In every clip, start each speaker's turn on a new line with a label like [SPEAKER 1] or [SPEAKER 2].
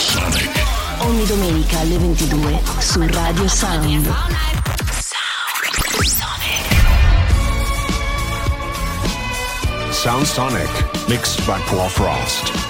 [SPEAKER 1] Sonic.
[SPEAKER 2] Ogni domenica alle 22 su Radio Sound.
[SPEAKER 1] Sound Sonic. Sonic, mixed by Paul Frost.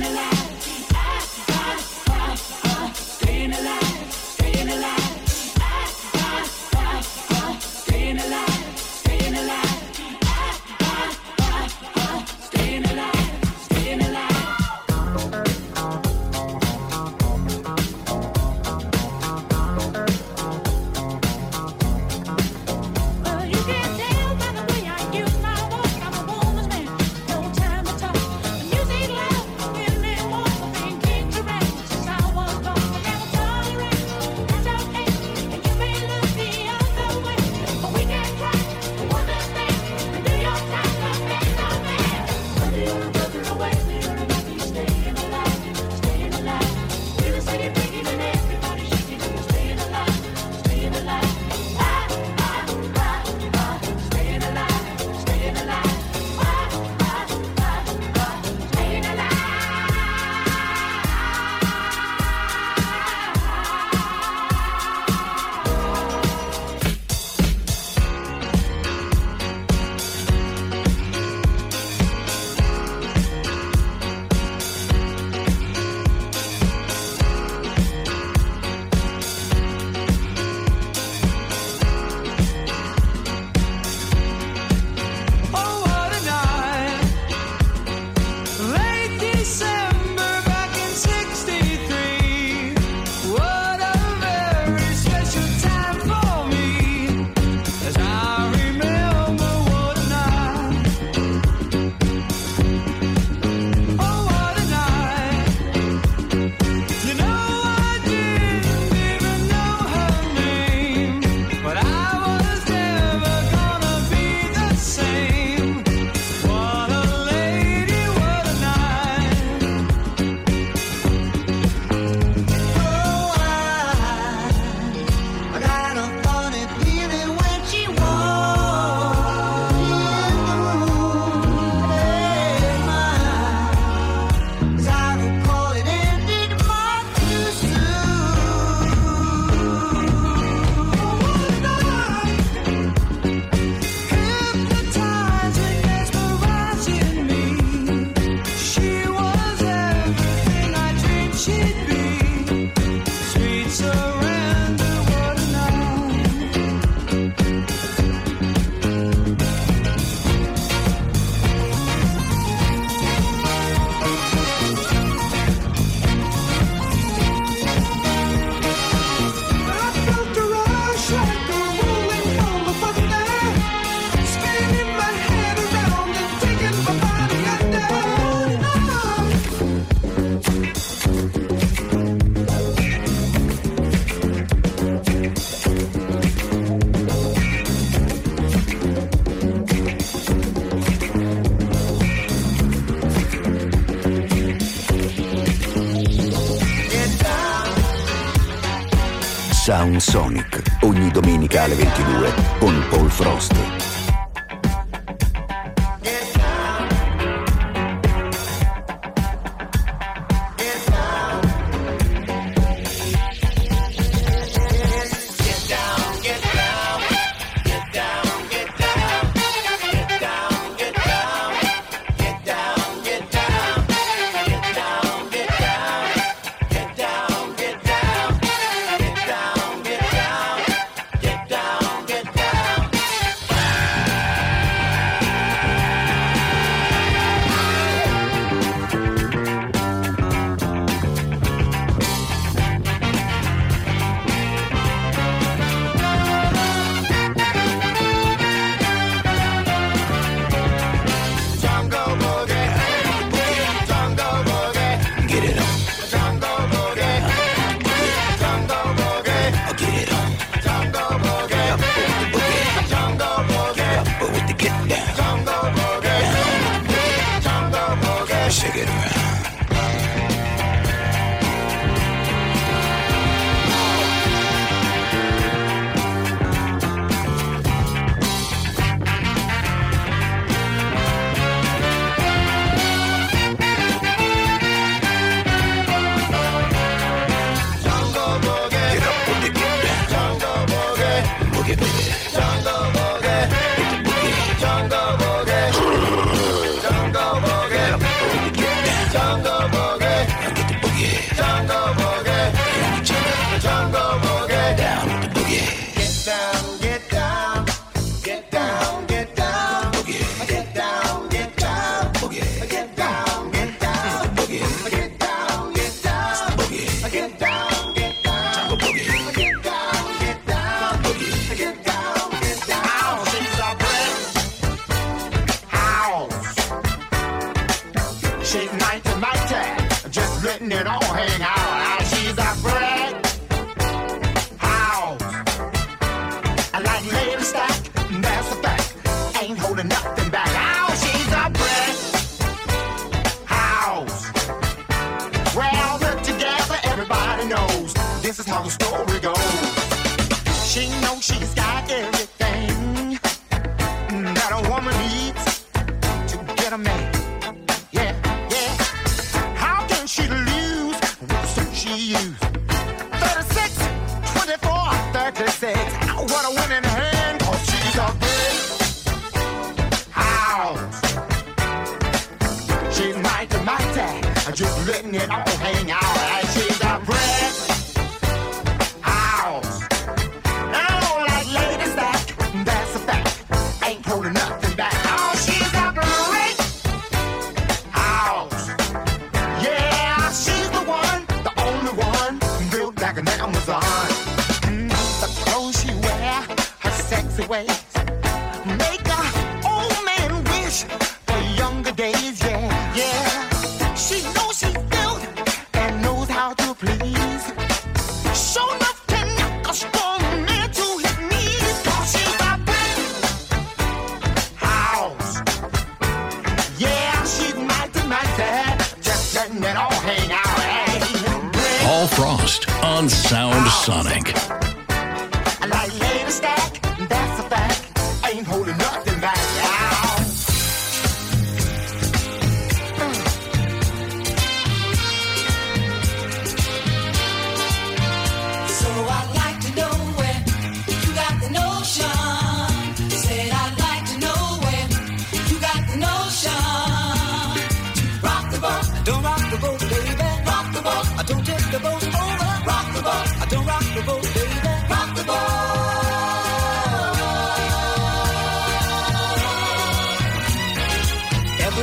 [SPEAKER 3] Mondiale 22 con Paul Frost.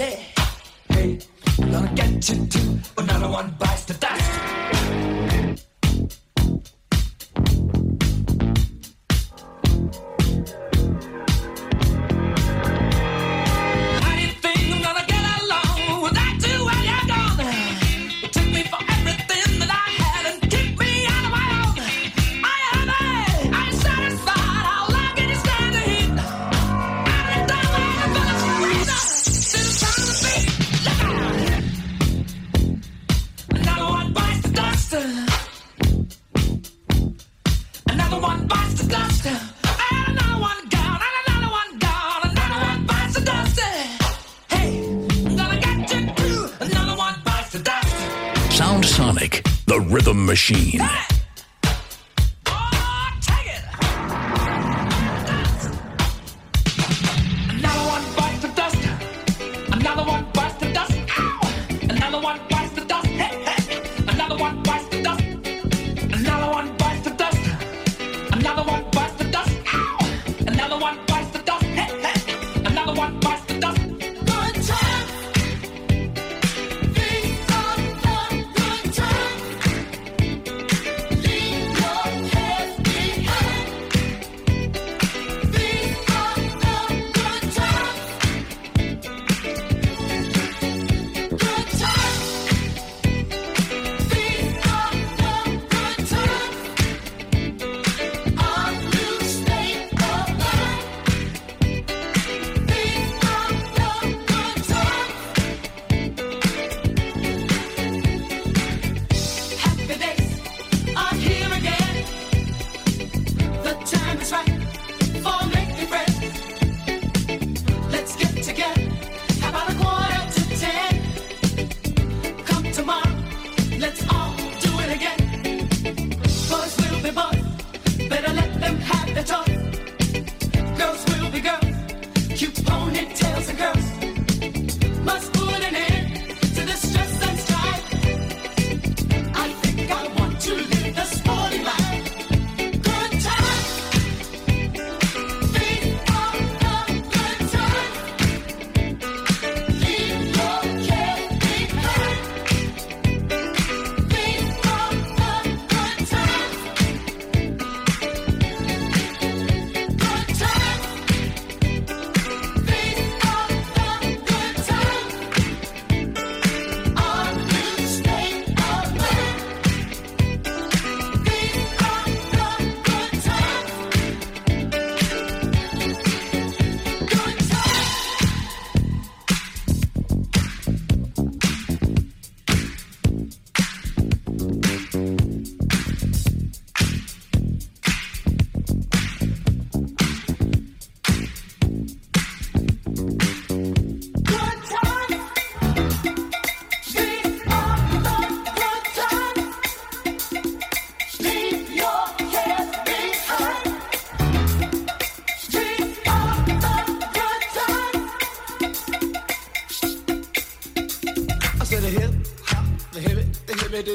[SPEAKER 4] day. Hey, gonna get you too, but not a one
[SPEAKER 5] bite. machine.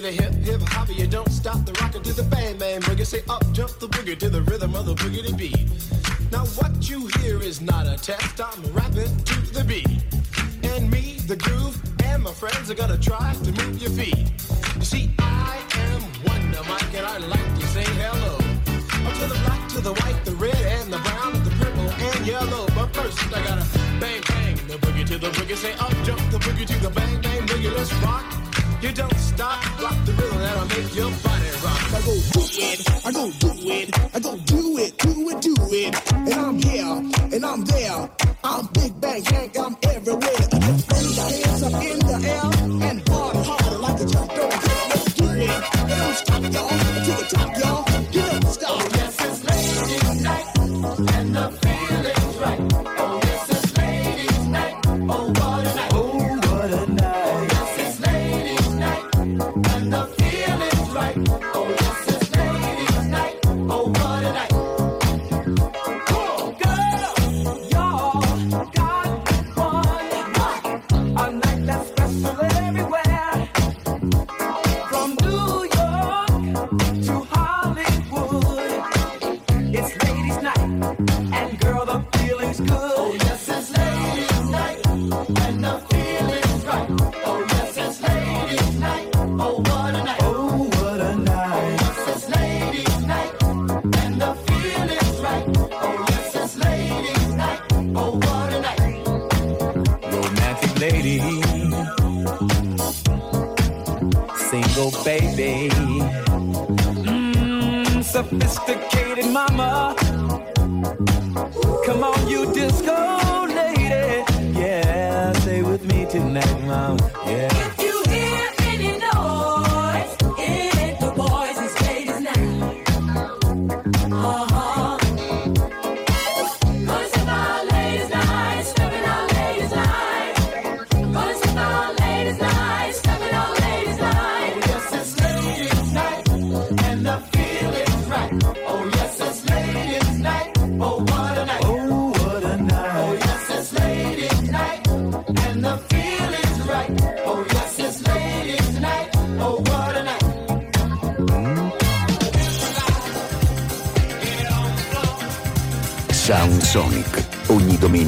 [SPEAKER 4] The
[SPEAKER 6] hip hip hip. You don't stop the rockin' to the bang bang boogie. Say up jump the boogie to the rhythm of the boogie beat. Now what you hear is not a test. I'm rapping to the beat, and me, the groove, and my friends are gonna try to move your feet. You see, I am Wonder Mike, and I like to say hello. Up to the black, to the white, the red, and the brown, the purple, and yellow. But first, I gotta bang bang the boogie to the boogie. Say up jump the boogie to the bang bang boogie. Let's rock. You don't stop, rock the rhythm that'll make your body rock.
[SPEAKER 7] I go do it, I go do it, I go do it, do it, do it. And I'm here, and I'm there. I'm Big Bank Hank, I'm everywhere. Bang your hands up in the air and party hard like a jump don't do it. Don't stop, y'all. To the top, y'all.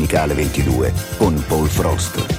[SPEAKER 8] Ogni domenica alle 22 con Paul Frost.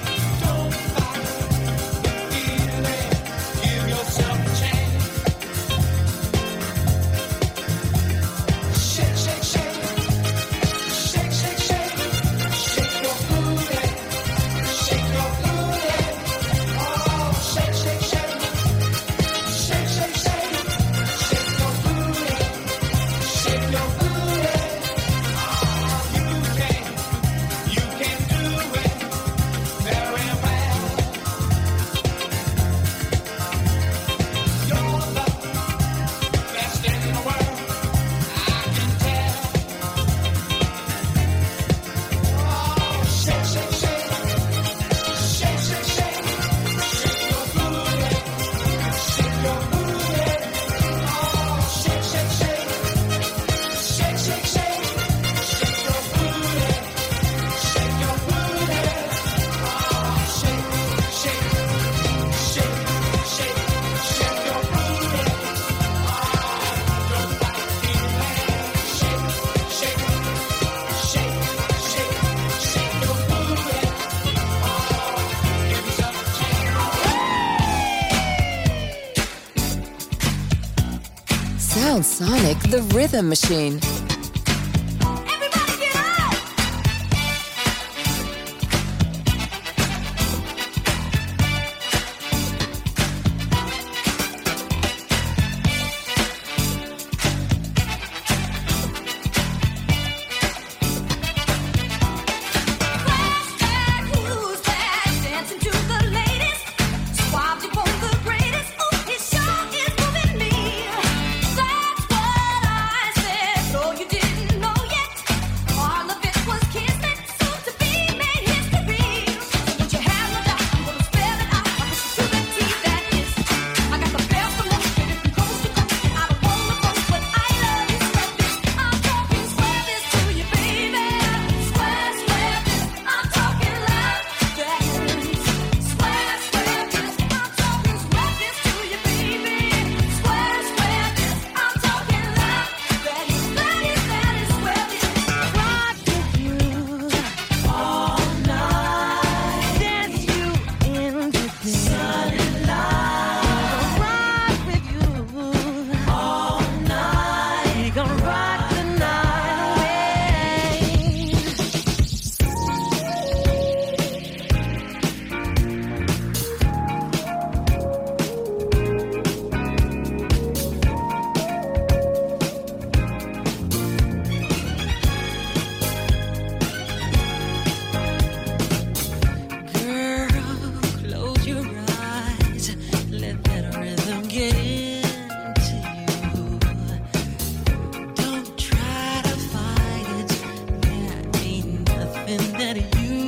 [SPEAKER 1] Sound Sonic, the rhythm machine.
[SPEAKER 9] That you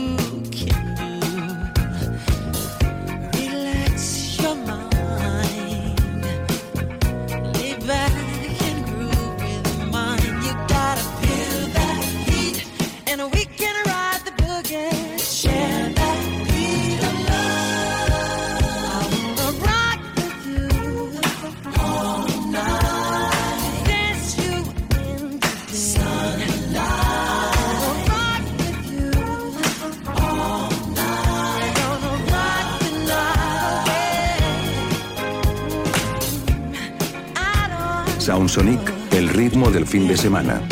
[SPEAKER 8] fin de semana.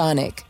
[SPEAKER 1] Sonic.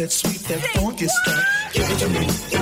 [SPEAKER 1] that sweet, that funky stuff, get stuck. Give it to me.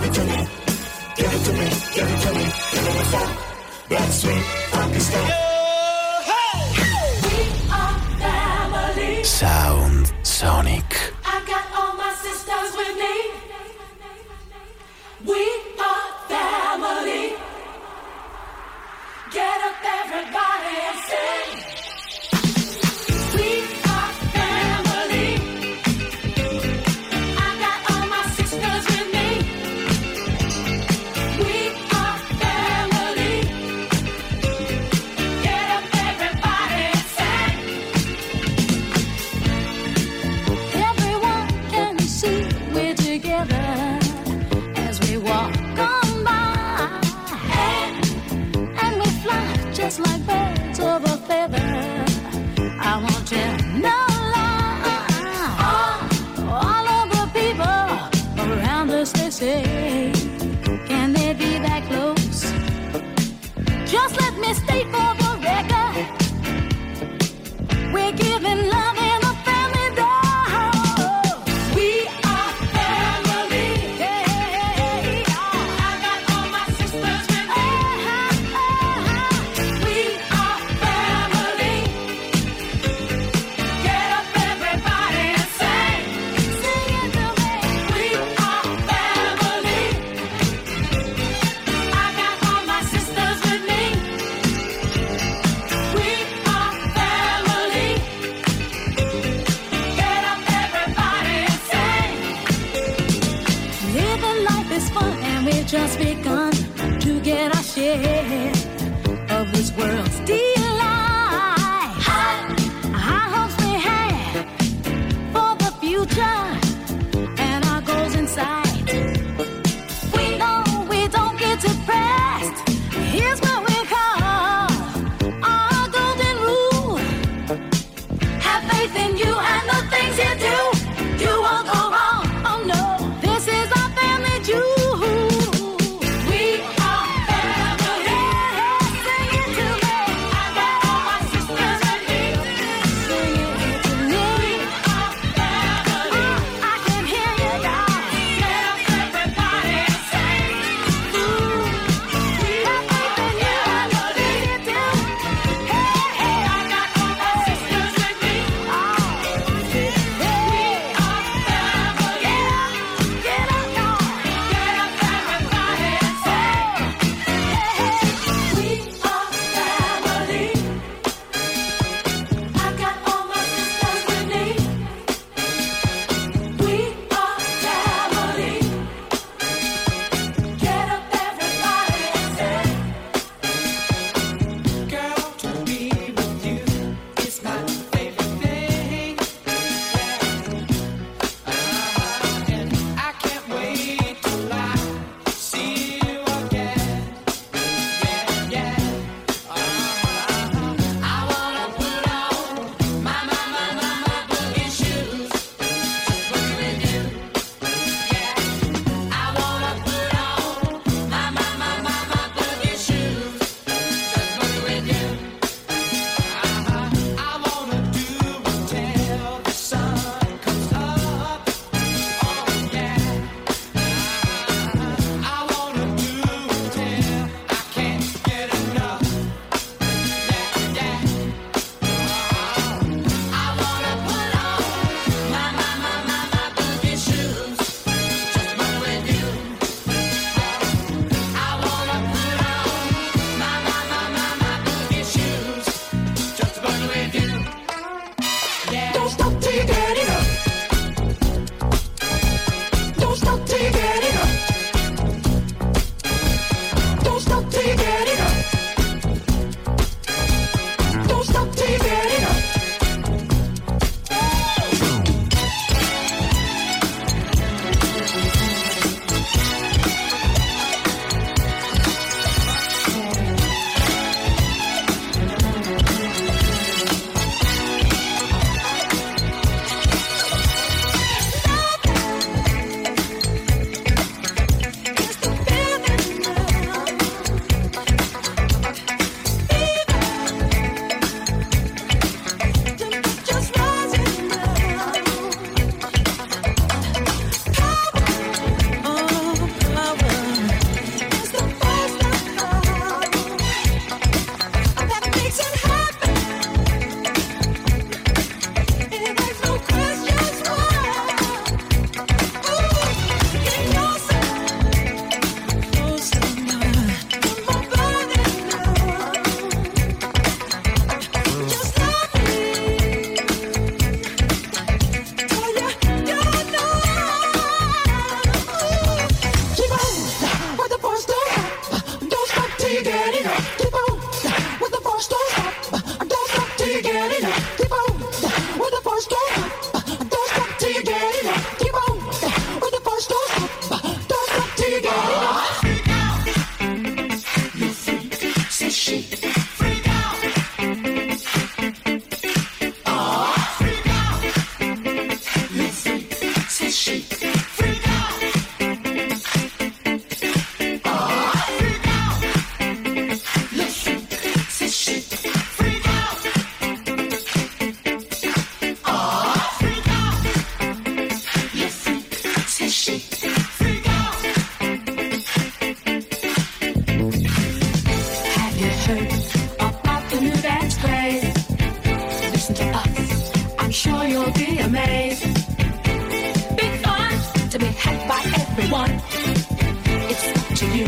[SPEAKER 1] To
[SPEAKER 10] you.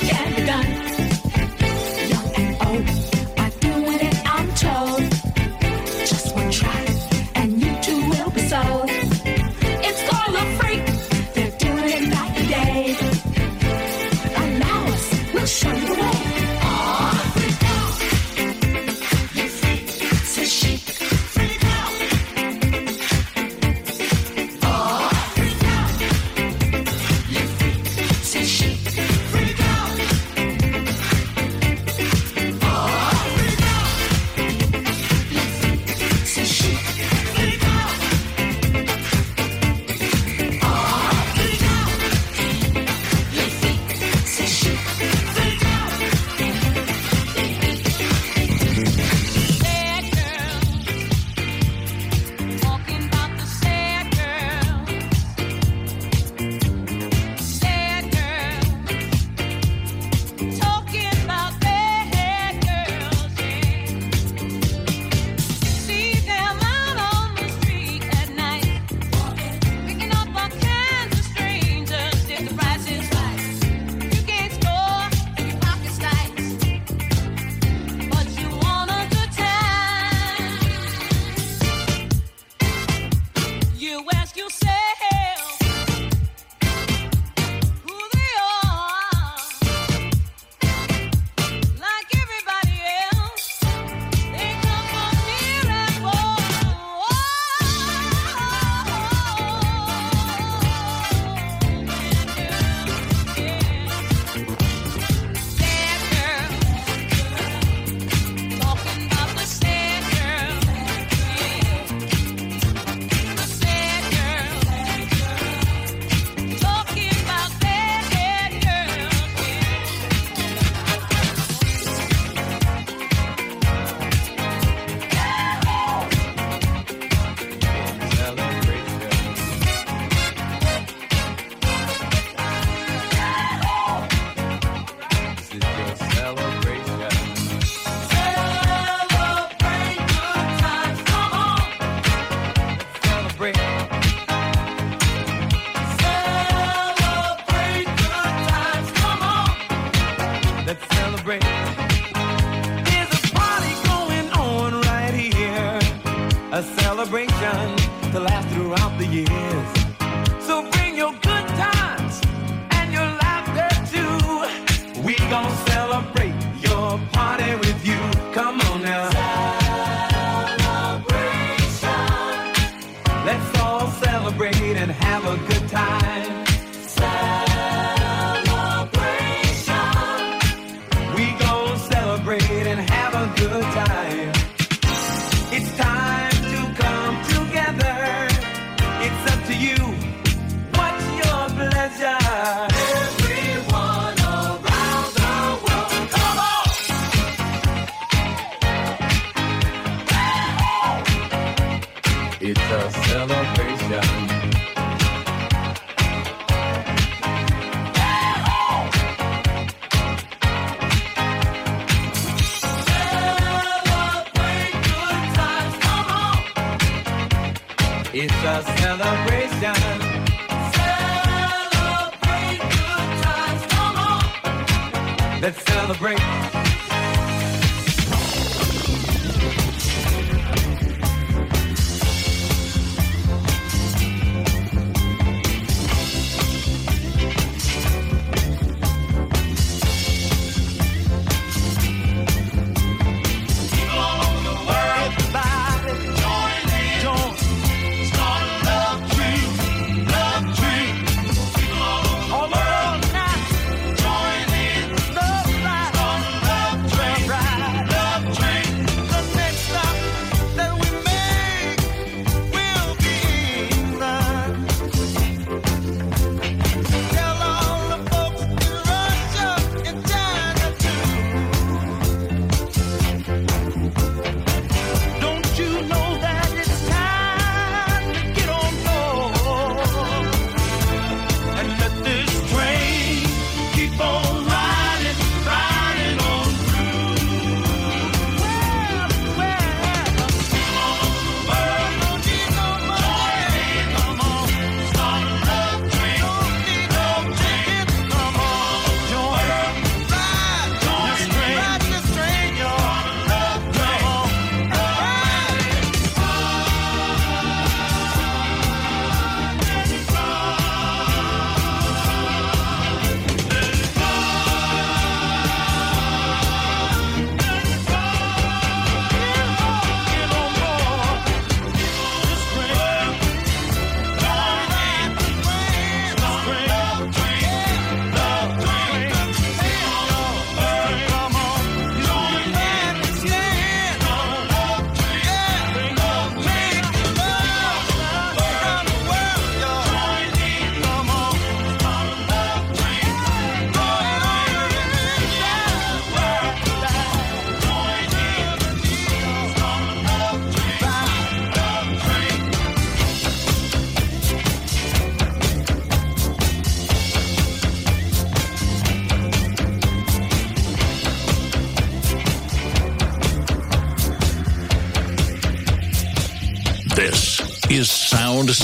[SPEAKER 1] Can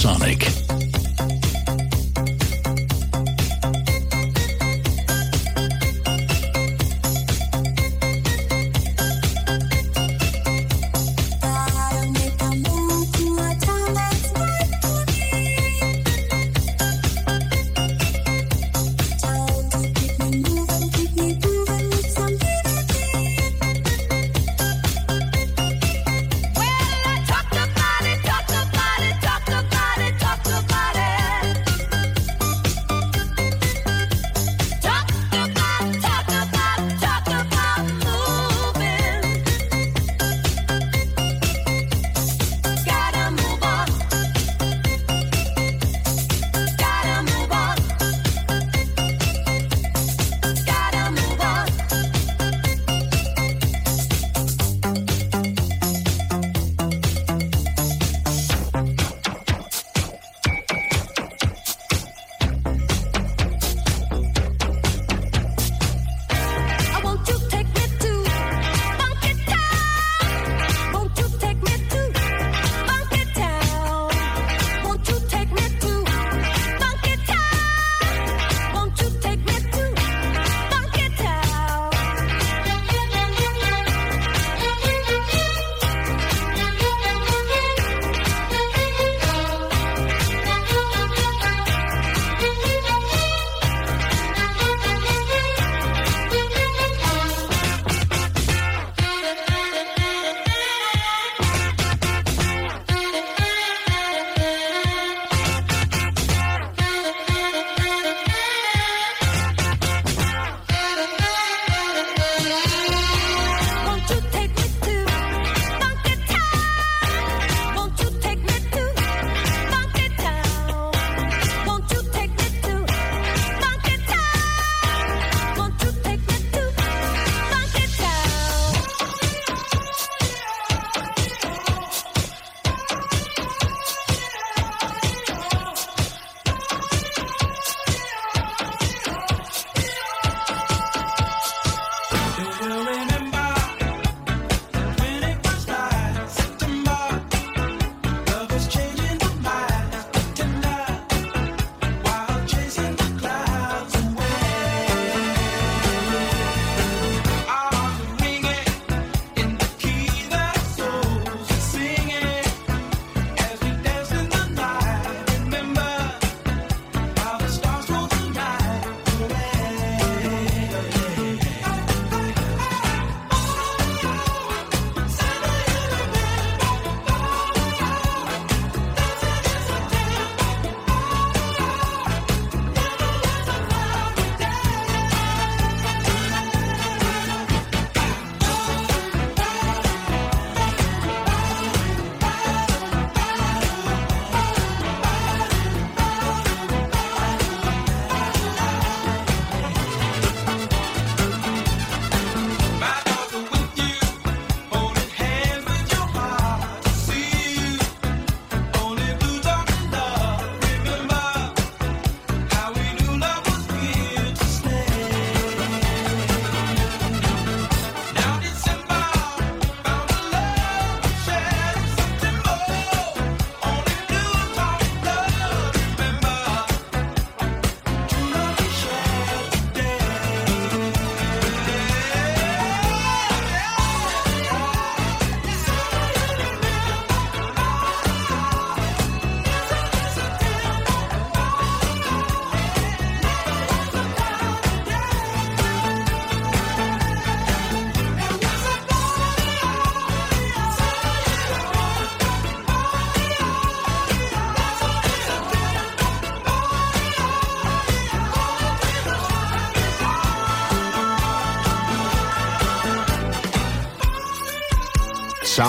[SPEAKER 7] Sonic.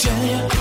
[SPEAKER 9] tell
[SPEAKER 6] you.